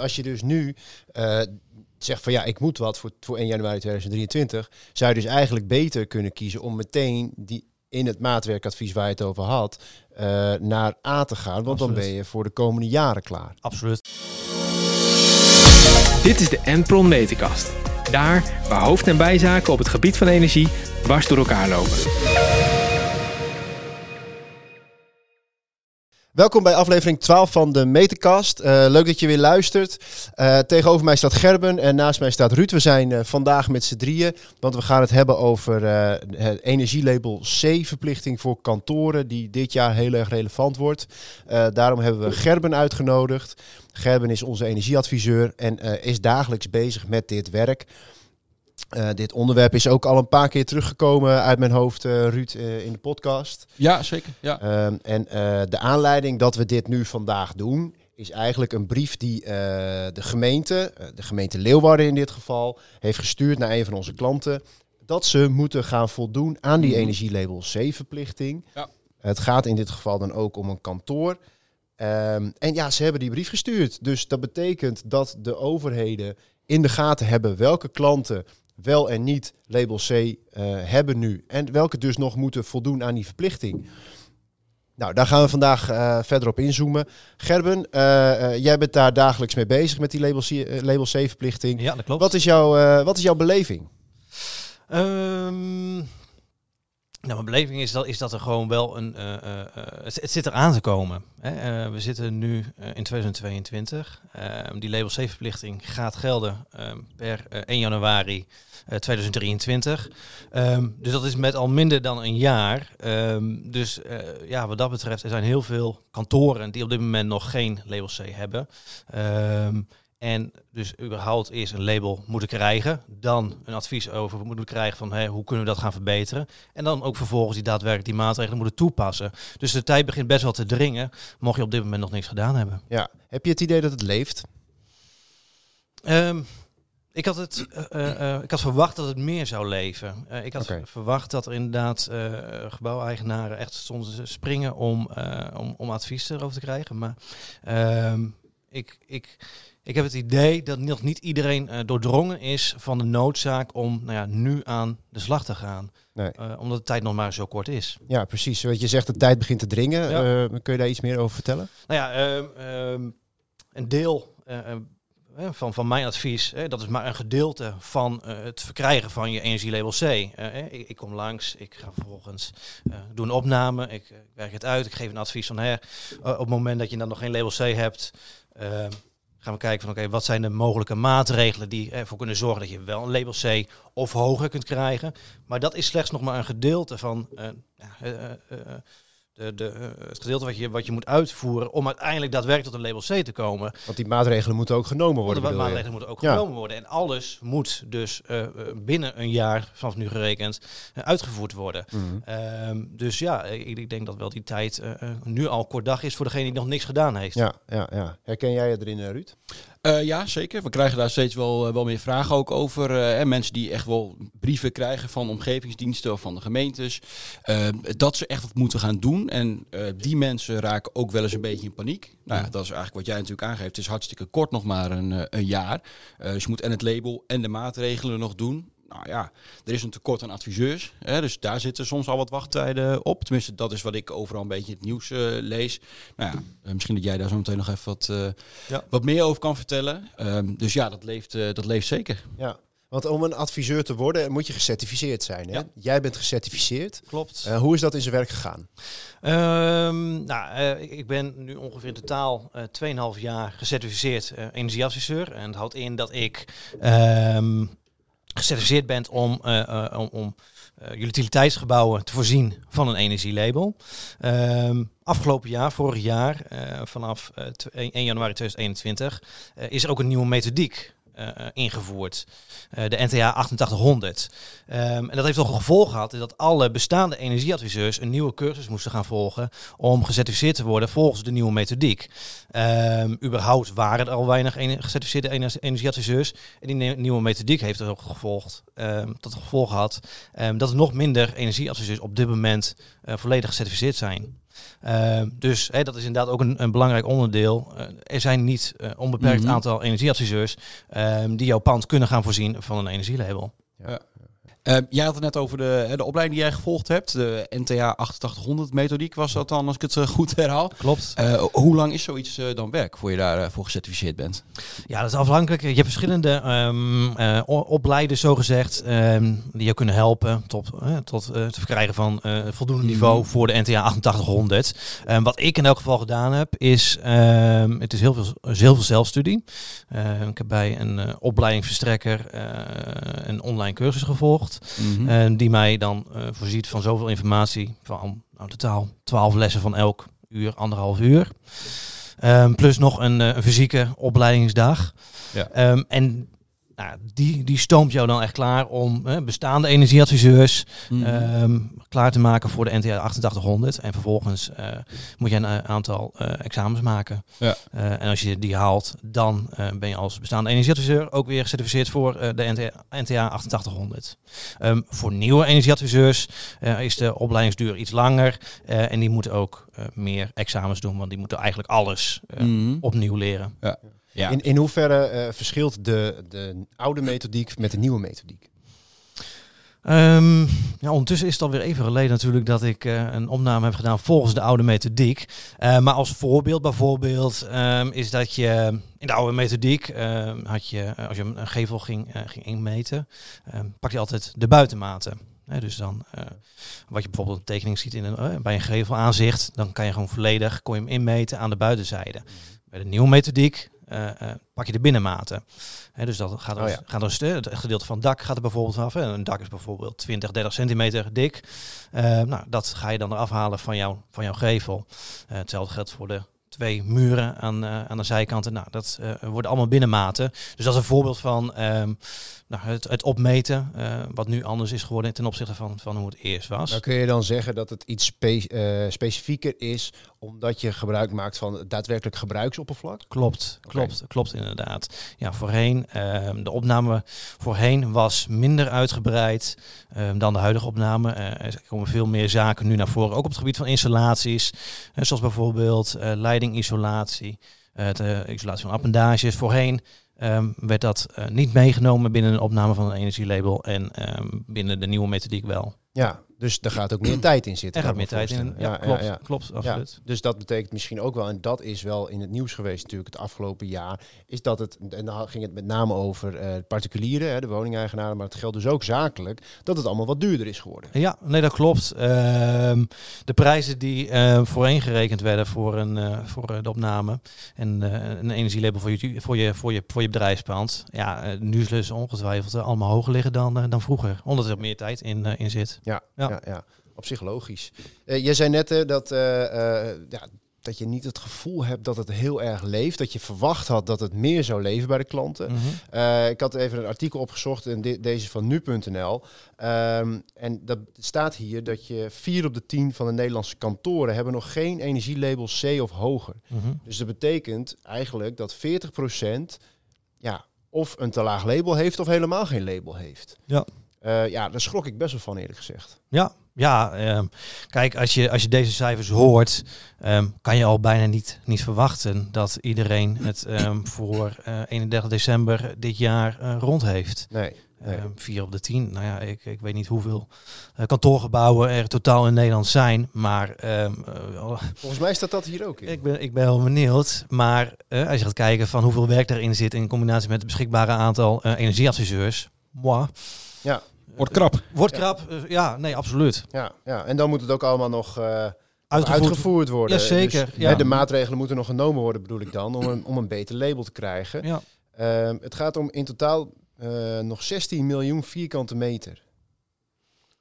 Als je dus nu uh, zegt van ja, ik moet wat voor, voor 1 januari 2023, zou je dus eigenlijk beter kunnen kiezen om meteen die in het maatwerkadvies waar je het over had, uh, naar A te gaan. Want dan ben je voor de komende jaren klaar. Absoluut. Dit is de Enpron Meterkast. Daar waar hoofd- en bijzaken op het gebied van energie dwars door elkaar lopen. Welkom bij aflevering 12 van de Meterkast. Uh, leuk dat je weer luistert. Uh, tegenover mij staat Gerben en naast mij staat Ruud. We zijn uh, vandaag met z'n drieën, want we gaan het hebben over het energielabel C-verplichting voor kantoren, die dit jaar heel erg relevant wordt. daarom hebben we Gerben uitgenodigd. Gerben is onze energieadviseur en is dagelijks bezig met dit werk. Uh, dit onderwerp is ook al een paar keer teruggekomen uit mijn hoofd, uh, Ruud, uh, in de podcast. Ja, zeker. Ja. Ehm, en de aanleiding dat we dit nu vandaag doen, is eigenlijk een brief die de gemeente, de gemeente Leeuwarden in dit geval, heeft gestuurd naar een van onze klanten. Dat ze moeten gaan voldoen aan die mm energielabel C-verplichting. Ja. Het gaat in dit geval dan ook om een kantoor. Um, en ja, ze hebben die brief gestuurd. Dus dat betekent dat de overheden in de gaten hebben welke klanten wel en niet label C uh, hebben nu. En welke dus nog moeten voldoen aan die verplichting. Nou, daar gaan we vandaag uh, verder op inzoomen. Gerben, uh, jij bent daar dagelijks mee bezig met die label C, label C verplichting. Ja, dat klopt. Wat is, jouw, wat is jouw beleving? Um, nou, mijn beleving is dat, is dat er gewoon wel een. Uh, uh, het, het, zit eraan te komen. Hè? We zitten nu in 2022. Ehm, die label C-verplichting gaat gelden ehm, per 1 januari 2023. Um, dus dat is met al minder dan een jaar. dus ja, wat dat betreft, er zijn heel veel kantoren die op dit moment nog geen label C hebben. En dus überhaupt eerst een label moeten krijgen. Dan een advies over moeten krijgen van hey, hoe kunnen we dat gaan verbeteren. En dan ook vervolgens die daadwerkelijk die maatregelen moeten toepassen. Dus de tijd begint best wel te dringen. Mocht je op dit moment nog niks gedaan hebben. Ja. Heb je het idee dat het leeft? Um, ik had, het, uh, uh, ik had verwacht dat het meer zou leven. Uh, ik had okay. verwacht dat er inderdaad gebouweigenaren echt stonden springen om, om, om advies erover te krijgen. Maar ehm, ik, ik, ik heb het idee dat nog niet iedereen uh, doordrongen is van de noodzaak om nou ja, nu aan de slag te gaan. Nee. Uh, omdat de tijd nog maar zo kort is. Ja, precies. Wat je zegt, de tijd begint te dringen. Ja. Uh, kun je daar iets meer over vertellen? Nou ja, ehm, ehm, een deel van, van mijn advies, dat is maar een gedeelte van het verkrijgen van je energielabel C. Ik, ik, kom langs, ik ga vervolgens doen een opname, ik, werk het uit, ik geef een advies van hè, op het moment dat je dan nog geen label C hebt, ehm, gaan we kijken van oké, wat zijn de mogelijke maatregelen die ervoor kunnen zorgen dat je wel een label C of hoger kunt krijgen. Maar dat is slechts nog maar een gedeelte van uh, uh, uh, de, de, eh, het gedeelte wat je, wat je moet uitvoeren om uiteindelijk daadwerkelijk tot een label C te komen. Want die maatregelen moeten ook genomen worden. De maatregelen moeten ook genomen worden. En alles moet dus uh, binnen een jaar vanaf nu gerekend uh, uitgevoerd worden. Mm -hmm. dus ja, ik, ik, denk dat wel die tijd nu al kort dag is voor degene die nog niks gedaan heeft. Ja, ja, ja. herken jij het erin, Ruud? Uh, ja, zeker. We krijgen daar steeds wel, wel meer vragen ook over. Uh, mensen die echt wel brieven krijgen van omgevingsdiensten of van de gemeentes. Uh, dat ze echt wat moeten gaan doen. En die mensen raken ook wel eens een beetje in paniek. Nou ja, dat is eigenlijk wat jij natuurlijk aangeeft. Het is hartstikke kort nog maar een, een jaar. dus je moet en het label en de maatregelen nog doen. Nou ja, er is een tekort aan adviseurs. Hè, dus daar zitten soms al wat wachttijden op. Tenminste, dat is wat ik overal een beetje het nieuws uh, lees. Nou ja, uh, misschien dat jij daar zo meteen nog even wat, uh, ja. wat meer over kan vertellen. Um, dus ja, dat leeft, dat leeft zeker. Ja. Want om een adviseur te worden moet je gecertificeerd zijn. Hè? Ja. Jij bent gecertificeerd. Klopt. hoe is dat in zijn werk gegaan? Um, nou, ik ben nu ongeveer in totaal 2,5 jaar gecertificeerd energieadviseur. En dat houdt in dat ik um, gecertificeerd bent om, uh, uh, om, om uh, utiliteitsgebouwen te voorzien van een energielabel. Um, afgelopen jaar, vorig jaar, vanaf 1 januari 2021, is er ook een nieuwe methodiek ingevoerd. Uh, de NTA 8800. Um, en dat heeft toch een gevolg gehad dat alle bestaande energieadviseurs een nieuwe cursus moesten gaan volgen om gecertificeerd te worden volgens de nieuwe methodiek. Um, überhaupt waren er al weinig gecertificeerde energieadviseurs. En die nieuwe methodiek heeft er ook gevolgd, um, tot gevolg gehad dat er nog minder energieadviseurs op dit moment volledig gecertificeerd zijn. Ehm, dus hè, dat is inderdaad ook een, een belangrijk onderdeel. Eh, er zijn niet eh, onbeperkt Mhm. aantal energieadviseurs ehm, die jouw pand kunnen gaan voorzien van een energielabel. Eh, jij had het net over de, de opleiding die jij gevolgd hebt. De NTA 8800 methodiek was dat dan, als ik het eh, goed herhaal. Klopt. Eh, hoe lang is zoiets dan werk voor je daarvoor voor gecertificeerd bent? Ja, dat is afhankelijk. Je hebt verschillende o- opleiders, zogezegd, ehm die je kunnen helpen tot, tot het verkrijgen van voldoende niveau voor de NTA 8800. Ehm, wat ik in elk geval gedaan heb, is, het is heel veel, heel veel zelfstudie. Ik heb bij een opleidingsverstrekker een online cursus gevolgd. Mhm. En die mij dan eh, voorziet van zoveel informatie. Van nou, totaal 12 lessen van elk uur, anderhalf uur. Ehm, plus nog een, eh, een fysieke opleidingsdag. Ja. Ehm, en nou, die, die stoomt jou dan echt klaar om eh, bestaande energieadviseurs Mhm. ehm, klaar te maken voor de NTA 8800. En vervolgens eh, moet je een eh, aantal eh, examens maken. Ja. En als je die haalt, dan ben je als bestaande energieadviseur ook weer gecertificeerd voor de NTA, NTA 8800. Ehm, voor nieuwe energieadviseurs is de opleidingsduur iets langer. en die moeten ook meer examens doen, want die moeten eigenlijk alles Mhm. opnieuw leren. Ja. In, in hoeverre eh, verschilt de, de oude methodiek met de nieuwe methodiek? Ehm, ja, ondertussen is het alweer even geleden natuurlijk dat ik eh, een opname heb gedaan volgens de oude methodiek. Eh, maar als voorbeeld bijvoorbeeld ehm, is dat je in de oude methodiek ehm, had je, als je een gevel ging, eh, ging inmeten, ehm, pak je altijd de buitenmaten. Hè, dus dan, eh, wat je bijvoorbeeld een tekening ziet in een, eh, bij een gevelaanzicht, dan kan je gewoon volledig kon je hem inmeten aan de buitenzijde. Bij de nieuwe methodiek pak je de binnenmaten. Hè, dus dat gaat, Oh dus, ja. gaat eh, het gedeelte van het dak gaat er bijvoorbeeld vanaf. Hè. Een dak is bijvoorbeeld 20, 30 centimeter dik. Eh, nou, dat ga je dan eraf halen van, jou, van jouw gevel. Eh, hetzelfde geldt voor de twee muren aan, eh, aan de zijkanten. Nou, dat eh, worden allemaal binnenmaten. Dus dat is een voorbeeld van ehm, nou, het, het opmeten. eh, wat nu anders is geworden ten opzichte van, van hoe het eerst was. Nou kun je dan zeggen dat het iets spe- eh, specifieker is omdat je gebruik maakt van het daadwerkelijk gebruiksoppervlak? Klopt, klopt, klopt inderdaad. Ja, voorheen, ehm, de opname voorheen was minder uitgebreid ehm, dan de huidige opname. Eh, er komen veel meer zaken nu naar voren, ook op het gebied van installaties. Zoals bijvoorbeeld leidingisolatie, eh, isolatie van appendages. Voorheen ehm, werd dat eh, niet meegenomen binnen een opname van een energielabel en ehm, binnen de nieuwe methodiek wel. Ja, dus er gaat ook meer tijd in zitten. Er gaat meer tijd in. Ja, klopt, klopt, absoluut. Dus dat betekent misschien ook wel, en dat is wel in het nieuws geweest natuurlijk het afgelopen jaar, is dat het, en dan ging het met name over eh, particulieren, hè, de woningeigenaren, maar het geldt dus ook zakelijk, dat het allemaal wat duurder is geworden. Ja, nee, dat klopt. Ehm, de prijzen die eh, voorheen gerekend werden voor, een, eh, voor de opname en een energielabel voor je, voor je, voor je, voor je bedrijfspand. Ja, nu zullen ze ongetwijfeld allemaal hoger liggen dan, dan vroeger. Omdat er meer tijd in, in zit. Ja, Ja. ja. op zich logisch. Eh jij zei net dat, eh, eh, ja, dat je niet het gevoel hebt dat het heel erg leeft, dat je verwacht had dat het meer zou leven bij de klanten. Mhm. Ik had even een artikel opgezocht, en deze van nu.nl. Ehm, en dat staat hier dat je vier op de tien van de Nederlandse kantoren hebben nog geen energielabel C of hoger. Mhm. Dus dat betekent eigenlijk dat 40% ja, of een te laag label heeft of helemaal geen label heeft. Ja. Eh, ja, daar schrok ik best wel van eerlijk gezegd. Ja, ja ehm, kijk, als je, als je deze cijfers hoort, ehm, kan je al bijna niet, niet verwachten dat iedereen het ehm, voor eh 31 december dit jaar eh, rond heeft. Nee. nee. Vier op de tien. Nou ja, ik, ik weet niet hoeveel eh, kantoorgebouwen er totaal in Nederland zijn. Maar eh, Volgens mij staat dat hier ook in. ik, ben, ik ben wel benieuwd. Maar eh, als je gaat kijken van hoeveel werk daarin zit in combinatie met het beschikbare aantal eh, energieadviseurs. Moi, Ja, Wordt krap. wordt Ja. krap. eh, ja, nee, absoluut. ja, ja, en dan moet het ook allemaal nog eh, Uitgevoerd. uitgevoerd worden. Ja, zeker, Dus, ja. hè, de maatregelen moeten nog genomen worden, bedoel ik dan, om een, om een beter label te krijgen. Ja. Ehm, het gaat om in totaal eh, nog 16 miljoen vierkante meter.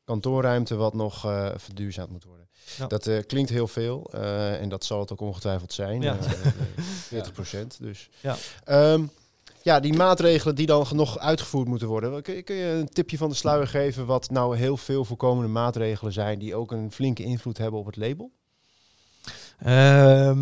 Kantoorruimte wat nog eh, verduurzaamd moet worden. Ja. Dat eh, klinkt heel veel eh, en dat zal het ook ongetwijfeld zijn. Ja. eh, 40 procent dus. Ja. Ehm, ja, die maatregelen die dan nog uitgevoerd moeten worden. Kun je, kun je een tipje van de sluier geven wat nou heel veel voorkomende maatregelen zijn die ook een flinke invloed hebben op het label? Ja,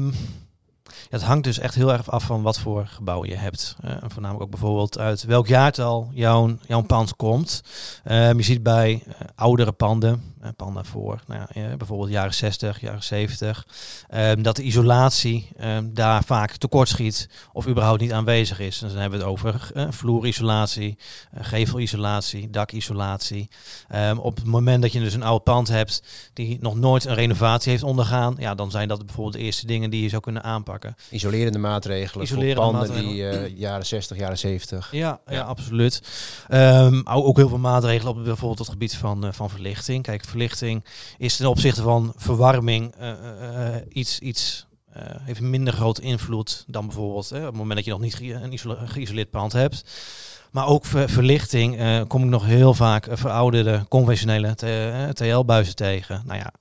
het hangt dus echt heel erg af van wat voor gebouw je hebt. Eh, voornamelijk ook bijvoorbeeld uit welk jaartal jouw, jouw pand komt. Ehm, je ziet bij eh, oudere panden, panden voor nou ja, eh, bijvoorbeeld jaren 60, jaren 70, ehm, dat de isolatie ehm, daar vaak tekortschiet of überhaupt niet aanwezig is. En dan hebben we het over eh, vloerisolatie, eh, gevelisolatie, dakisolatie. Ehm, op het moment dat je dus een oud pand hebt die nog nooit een renovatie heeft ondergaan, ja, dan zijn dat bijvoorbeeld de eerste dingen die je zou kunnen aanpakken. Isolerende maatregelen Isolerende voor panden maatregelen. die jaren 60, jaren 70. Ja, ja. Ja. absoluut. Ook heel veel maatregelen op bijvoorbeeld het gebied van, van verlichting. Kijk, verlichting is ten opzichte van verwarming eh, eh, eh, iets, iets eh, heeft minder grote invloed dan bijvoorbeeld eh, op het moment dat je nog niet een geïsoleerd pand hebt. Maar ook ver- verlichting kom ik nog heel vaak verouderde conventionele TL-buizen tegen. Nou ja,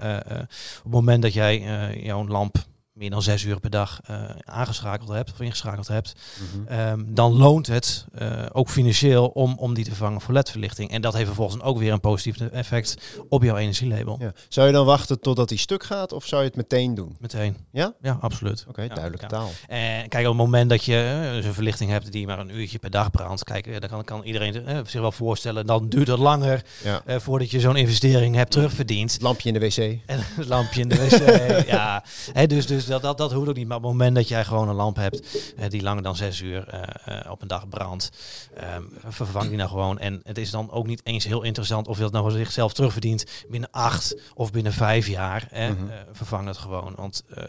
op het moment dat jij jouw lamp meer dan zes uur per dag eh, aangeschakeld hebt of ingeschakeld hebt, Mhm. Ehm, dan loont het eh, ook financieel om, om die te vervangen voor LED-verlichting. En dat heeft vervolgens ook weer een positief effect op jouw energielabel. Ja. Zou je dan wachten totdat die stuk gaat of zou je het meteen doen? Oké, Meteen. Ja? Ja, absoluut. Ja, duidelijke ja. taal. En kijk, op het moment dat je eh, zo'n verlichting hebt die maar een uurtje per dag brandt, kijk, eh, dan kan, kan iedereen eh, zich wel voorstellen, dan duurt het langer eh, voordat je zo'n investering hebt terugverdiend. Het lampje in de wc. En lampje in de wc. ja, hè, dus, dus dat, dat, dat hoeft ook niet. Maar op het moment dat jij gewoon een lamp hebt eh, die langer dan zes uur eh, eh, op een dag brandt, ehm, vervang die nou gewoon. En het is dan ook niet eens heel interessant of je dat nou zichzelf terugverdient binnen acht of binnen vijf jaar. Hè, Mhm. eh, vervang het gewoon, want eh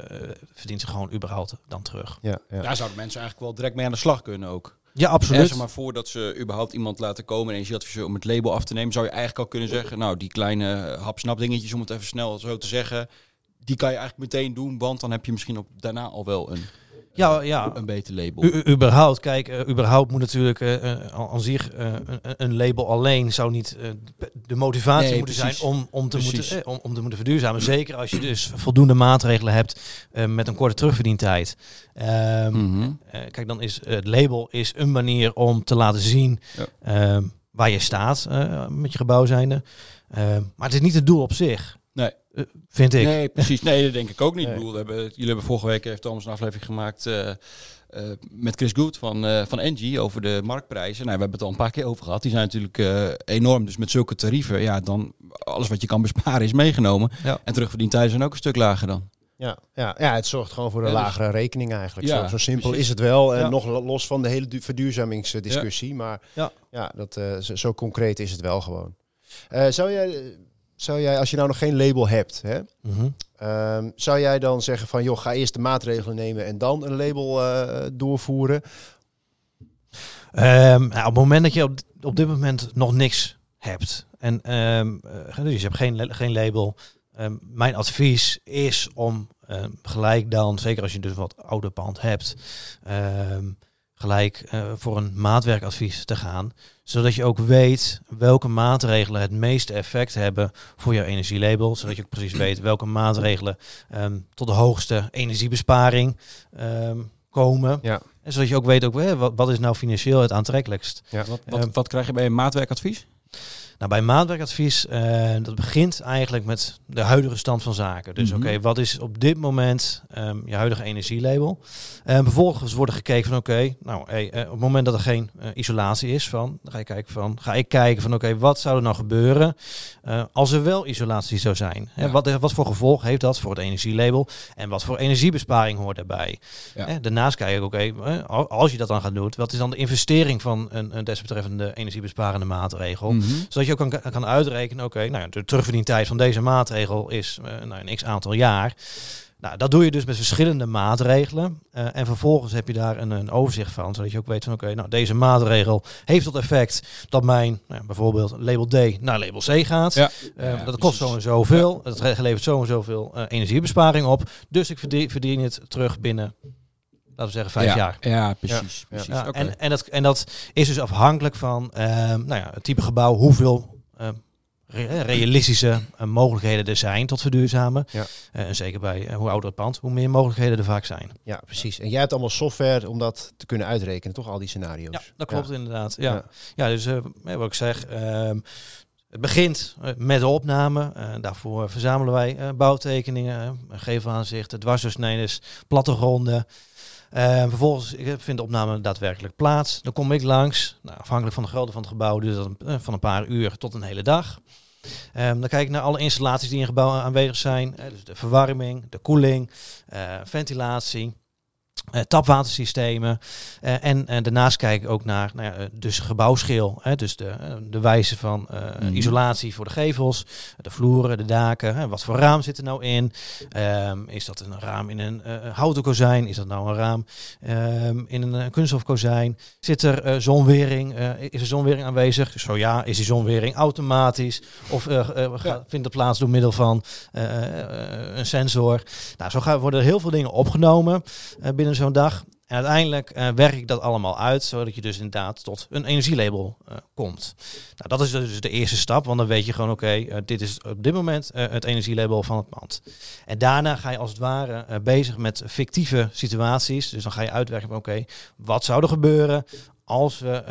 verdient ze gewoon überhaupt dan terug. Ja, ja. Daar zouden mensen eigenlijk wel direct mee aan de slag kunnen ook. Ja, En absoluut. zeg maar voordat ze überhaupt iemand laten komen, een energieadviseur om het label af te nemen, zou je eigenlijk al kunnen zeggen, nou die kleine hap-snap dingetjes, om het even snel zo te zeggen, die kan je eigenlijk meteen doen, want dan heb je misschien op, daarna al wel een, Ja, ja. een beter label. U- überhaupt, kijk, eh, überhaupt moet natuurlijk eh, eh, aan zich eh, een, label alleen zou niet eh, de motivatie Nee, moeten precies. zijn om, om, te Precies. moeten, eh, om, om te moeten verduurzamen. Zeker als je dus voldoende maatregelen hebt eh, met een korte terugverdientijd. Ehm, Mhm. eh, kijk, dan is het label is een manier om te laten zien Ja. ehm, waar je staat eh, met je gebouw zijnde. Ehm, maar het is niet het doel op zich. Vind ik. Nee, precies. Nee, dat denk ik ook niet. Nee. Ik bedoel, we hebben, jullie hebben vorige week heeft Thomas een aflevering gemaakt eh, eh, met Chris Good van, eh van Engie over de marktprijzen. Nou, we hebben het al een paar keer over gehad. Die zijn natuurlijk enorm. Dus met zulke tarieven, ja, dan alles wat je kan besparen is meegenomen. Ja. En terugverdientijden zijn ook een stuk lager dan. Ja, ja, ja, het zorgt gewoon voor een Ja, dus- lagere rekening eigenlijk. Ja, zo, zo simpel precies. is het wel. En Ja. nog lo- los van de hele du- verduurzamingsdiscussie. Maar Ja. ja, dat, zo, zo concreet is het wel gewoon. Zou, jij, zou jij, als je nou nog geen label hebt, hè, Mhm. ehm, zou jij dan zeggen van... joh, ga eerst de maatregelen nemen en dan een label eh, doorvoeren? Ehm, nou, op het moment dat je op, op dit moment nog niks hebt en eh, dus je hebt geen, geen label, mijn advies is om gelijk dan, zeker als je dus wat ouder pand hebt, gelijk eh, voor een maatwerkadvies te gaan, zodat je ook weet welke maatregelen het meeste effect hebben voor jouw energielabel, zodat je ook precies weet welke maatregelen ehm, tot de hoogste energiebesparing ehm, komen. Ja. En zodat je ook weet, ook, hè, wat, wat is nou financieel het aantrekkelijkst. Ja. Wat, wat, Ehm, wat krijg je bij een maatwerkadvies? Nou, bij maatwerkadvies, eh, dat begint eigenlijk met de huidige stand van zaken. Dus Mhm. oké, wat is op dit moment ehm, je huidige energielabel? En vervolgens wordt er gekeken van oké, nou hey, eh, op het moment dat er geen eh, isolatie is van, dan ga je kijken van, ga ik kijken van oké, wat zou er nou gebeuren als er wel isolatie zou zijn? Hè, Ja. wat, wat voor gevolg heeft dat voor het energielabel? En wat voor energiebesparing hoort daarbij? Ja. Hè, daarnaast kijk ik oké, al- als je dat dan gaat doen, wat is dan de investering van een, een desbetreffende energiebesparende maatregel? Mhm. Zodat je ook kan, kan uitrekenen, oké, nou ja, de terugverdientijd van deze maatregel is eh, nou, een x aantal jaar. Nou, dat doe je dus met verschillende maatregelen. Eh, en vervolgens heb je daar een, een overzicht van, zodat je ook weet van oké, nou deze maatregel heeft tot effect dat mijn nou, ja, bijvoorbeeld label D naar label C gaat. Ja. Eh, Ja, dat kost zo en zoveel. Het ge- levert zo en zoveel eh, energiebesparing op. Dus ik verdien, verdien het terug binnen, laten we zeggen, vijf ja. jaar. Ja, precies. Precies. En, en, dat, en dat is dus afhankelijk van ehm, nou ja, het type gebouw, hoeveel ehm, re- realistische eh, mogelijkheden er zijn tot verduurzamen. Ja. Eh, en zeker bij eh, hoe ouder het pand, hoe meer mogelijkheden er vaak zijn. Ja, precies. En jij hebt allemaal software om dat te kunnen uitrekenen, toch? Al die scenario's. Ja, dat klopt inderdaad. Ja, Ja. ja. dus eh, wat ik zeg, ehm, het begint eh, met de opname. Eh, daarvoor verzamelen wij eh, bouwtekeningen, uh, gevenaanzichten, dwarsdoorsneden, plattegronden. Uh, vervolgens vindt de opname daadwerkelijk plaats. Dan kom ik langs. Nou, afhankelijk van de grootte van het gebouw duurt dat een, van een paar uur tot een hele dag. Um, dan kijk ik naar alle installaties die in gebouw aanwezig zijn. dus de verwarming, de koeling, ventilatie. Uh, tapwatersystemen. Uh, en uh, daarnaast kijk ik ook naar nou ja, dus gebouwschil. Hè, dus de, de wijze van mm. isolatie voor de gevels, de vloeren, de daken. Hè, wat voor raam zit er nou in? Um, is dat een raam in een houten kozijn? Is dat nou een raam um, in een kunststof kozijn? Zit er zonwering? is er zonwering aanwezig? Zo ja, is die zonwering automatisch? Of ja. vindt het plaats door middel van een sensor? Nou, zo gaan, worden er heel veel dingen opgenomen binnen zo'n dag. En uiteindelijk uh, werk ik dat allemaal uit, zodat je dus inderdaad tot een energielabel uh, komt. Nou, dat is dus de eerste stap, want dan weet je gewoon, oké, uh, dit is op dit moment het energielabel van het pand. En daarna ga je als het ware bezig met fictieve situaties. Dus dan ga je uitwerken van, oké, wat zou er gebeuren als we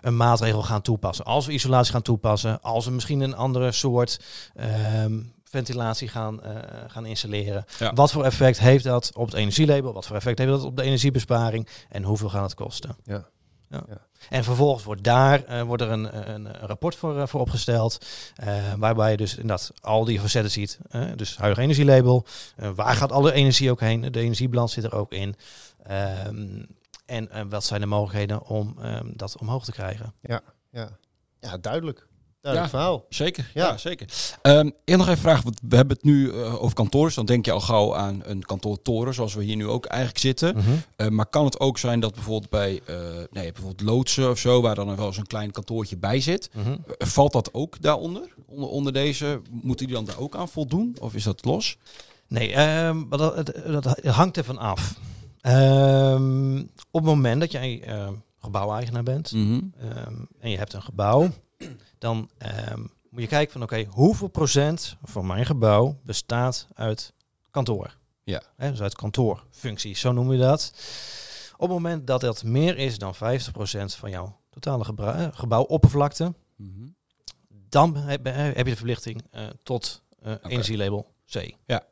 een maatregel gaan toepassen? Als we isolatie gaan toepassen, als we misschien een andere soort ehm, ventilatie gaan, uh, gaan installeren. Ja. Wat voor effect heeft dat op het energielabel? Wat voor effect heeft dat op de energiebesparing? En hoeveel gaat het kosten? Ja. ja. ja. En vervolgens wordt daar uh, wordt er een, een, een rapport voor, uh, voor opgesteld. waarbij je dus inderdaad al die facetten ziet. dus huidige energielabel. waar gaat alle energie ook heen? De energiebalans zit er ook in. Um, en wat zijn de mogelijkheden om um, dat omhoog te krijgen? Ja, ja. ja duidelijk ja, verhaal. Zeker, ja, zeker. Um, ik nog even want we hebben het nu uh, over kantoren. Dan denk je al gauw aan een kantoortoren, zoals we hier nu ook eigenlijk zitten. Mm -hmm. uh, maar kan het ook zijn dat bijvoorbeeld bij uh, nee, bijvoorbeeld loodsen of zo, waar dan wel eens een klein kantoortje bij zit, mm -hmm. valt dat ook daaronder? Onder, onder deze, moeten die dan daar ook aan voldoen? Of is dat los? Nee, um, dat, dat, hangt ervan af. Um, op het moment dat jij gebouweigenaar bent mm -hmm. en je hebt een gebouw dan um, moet je kijken van oké, okay, hoeveel procent van mijn gebouw bestaat uit kantoor? Ja. He, dus uit kantoorfuncties, zo noemen we dat. Op het moment dat dat meer is dan 50% van jouw totale gebouwoppervlakte, mm -hmm. dan heb, heb, je de verplichting uh, tot uh, okay. energielabel C. Ja.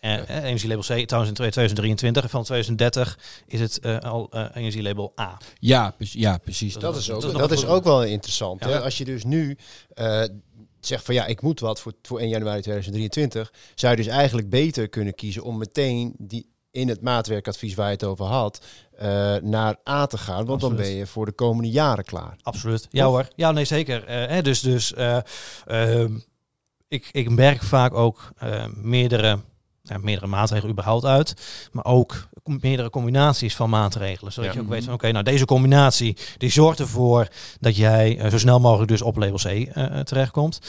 En uh, energielabel C, trouwens in 2023 en van 2030 is het uh, al uh, energielabel A. Ja, ja precies. Dat, dat is ook, dat, dat is ook wel interessant. Ja. Hè? Als je dus nu zegt van ja, ik moet wat voor, voor 1 januari 2023, zou je dus eigenlijk beter kunnen kiezen om meteen die in het maatwerkadvies waar je het over had, naar A te gaan. Want Absoluut. dan ben je voor de komende jaren klaar. Absoluut. Ja hoor. Ja, nee zeker. hè, dus dus ehm, ik, ik merk vaak ook meerdere ja, meerdere maatregelen überhaupt uit. Maar ook meerdere combinaties van maatregelen. Zodat je ook weet van oké, nou deze combinatie die zorgt ervoor dat jij uh, zo snel mogelijk dus op label C uh, terechtkomt.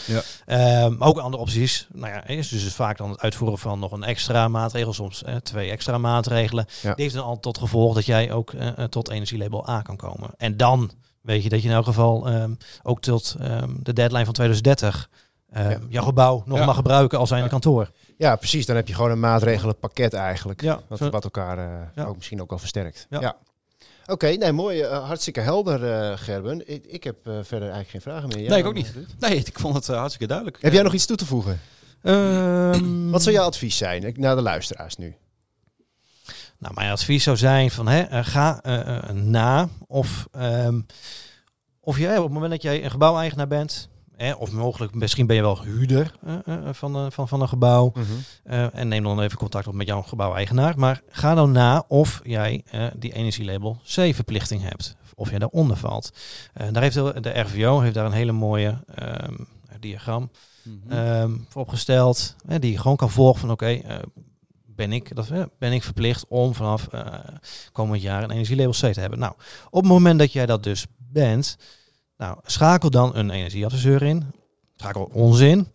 Ja. Um, ook andere opties. Nou ja, is dus vaak dan het uitvoeren van nog een extra maatregel, soms uh, twee extra maatregelen. Ja. Die heeft dan al tot gevolg dat jij ook tot energielabel A kan komen. En dan weet je dat je in elk geval um, ook tot um, de deadline van 2030 ja. jouw gebouw nog mag gebruiken als zijn kantoor. Ja, precies. Dan heb je gewoon een maatregelenpakket eigenlijk. Ja, wat, wat elkaar uh, ook misschien ook wel versterkt. Ja. ja. Oké, okay, nee, mooi. Uh, hartstikke helder, uh, Gerben. Ik, ik heb verder eigenlijk geen vragen meer. Jij nee, ik ook niet. Nee, ik vond het hartstikke duidelijk. Heb jij nog iets toe te voegen? Um, wat zou jouw advies zijn naar de luisteraars nu? Nou, mijn advies zou zijn van hè, ga na of, um, of jij op het moment dat jij een gebouweigenaar bent, of mogelijk, misschien ben je wel huurder uh, van, van, van een gebouw. Mhm. en neem dan even contact op met jouw gebouweigenaar. Maar ga dan na of jij die energielabel C-verplichting hebt. Of jij daaronder valt. daar heeft de, de RVO heeft daar een hele mooie um, diagram mm um, voor opgesteld. die je gewoon kan volgen van oké, okay, ben ik, dat, ben ik verplicht om vanaf komend jaar een energielabel C te hebben. Nou, op het moment dat jij dat dus bent, nou, schakel dan een energieadviseur in. Schakel ons in.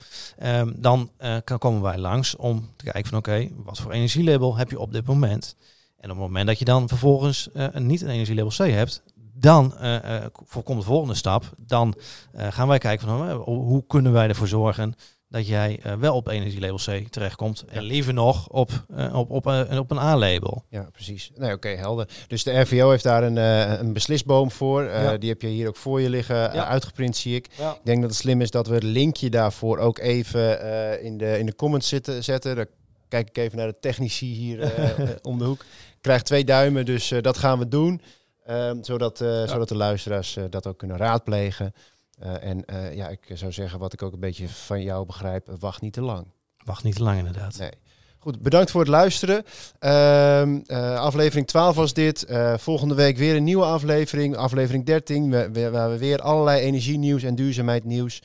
Um, dan kan, komen wij langs om te kijken van oké, wat voor energielabel heb je op dit moment? En op het moment dat je dan vervolgens uh, niet een energielabel C hebt, dan uh, voorkomt de volgende stap. Dan gaan wij kijken van hoe kunnen wij ervoor zorgen dat jij eh, wel op energielabel C terechtkomt. En liever nog op, eh, op, op, een- op een A-label. Ja, precies. Nee, oké, helder. Dus de RVO heeft daar een, eh, een beslisboom voor. Eh, Ja. Die heb je hier ook voor je liggen, eh, Ja. uitgeprint zie ik. Ja. Ik denk dat het slim is dat we het linkje daarvoor ook even eh, in, de, in de comments zitten, zetten. Dan kijk ik even naar de technici hier eh, eh, om de hoek. Krijg twee duimen, dus eh, dat gaan we doen. Ehm, zodat, eh, zodat de luisteraars eh, dat ook kunnen raadplegen. Eh, en eh, ja, ik zou zeggen, wat ik ook een beetje van jou begrijp, wacht niet te lang. Wacht niet te lang inderdaad. Nee. Goed, bedankt voor het luisteren. Ehm, eh, aflevering 12 was dit. Volgende week weer een nieuwe aflevering. Aflevering 13, we- we- waar we weer allerlei energienieuws en duurzaamheidnieuws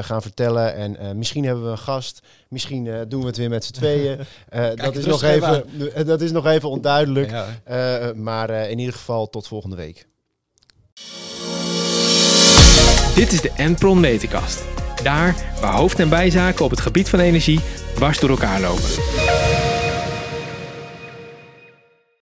gaan vertellen. En misschien hebben we een gast. Misschien doen we het weer met z'n tweeën. Dat, is nog even, dat is nog even onduidelijk. Ja. Maar in ieder geval tot volgende week. Dit is de Enpron Meterkast. Daar waar hoofd- en bijzaken op het gebied van energie dwars door elkaar lopen.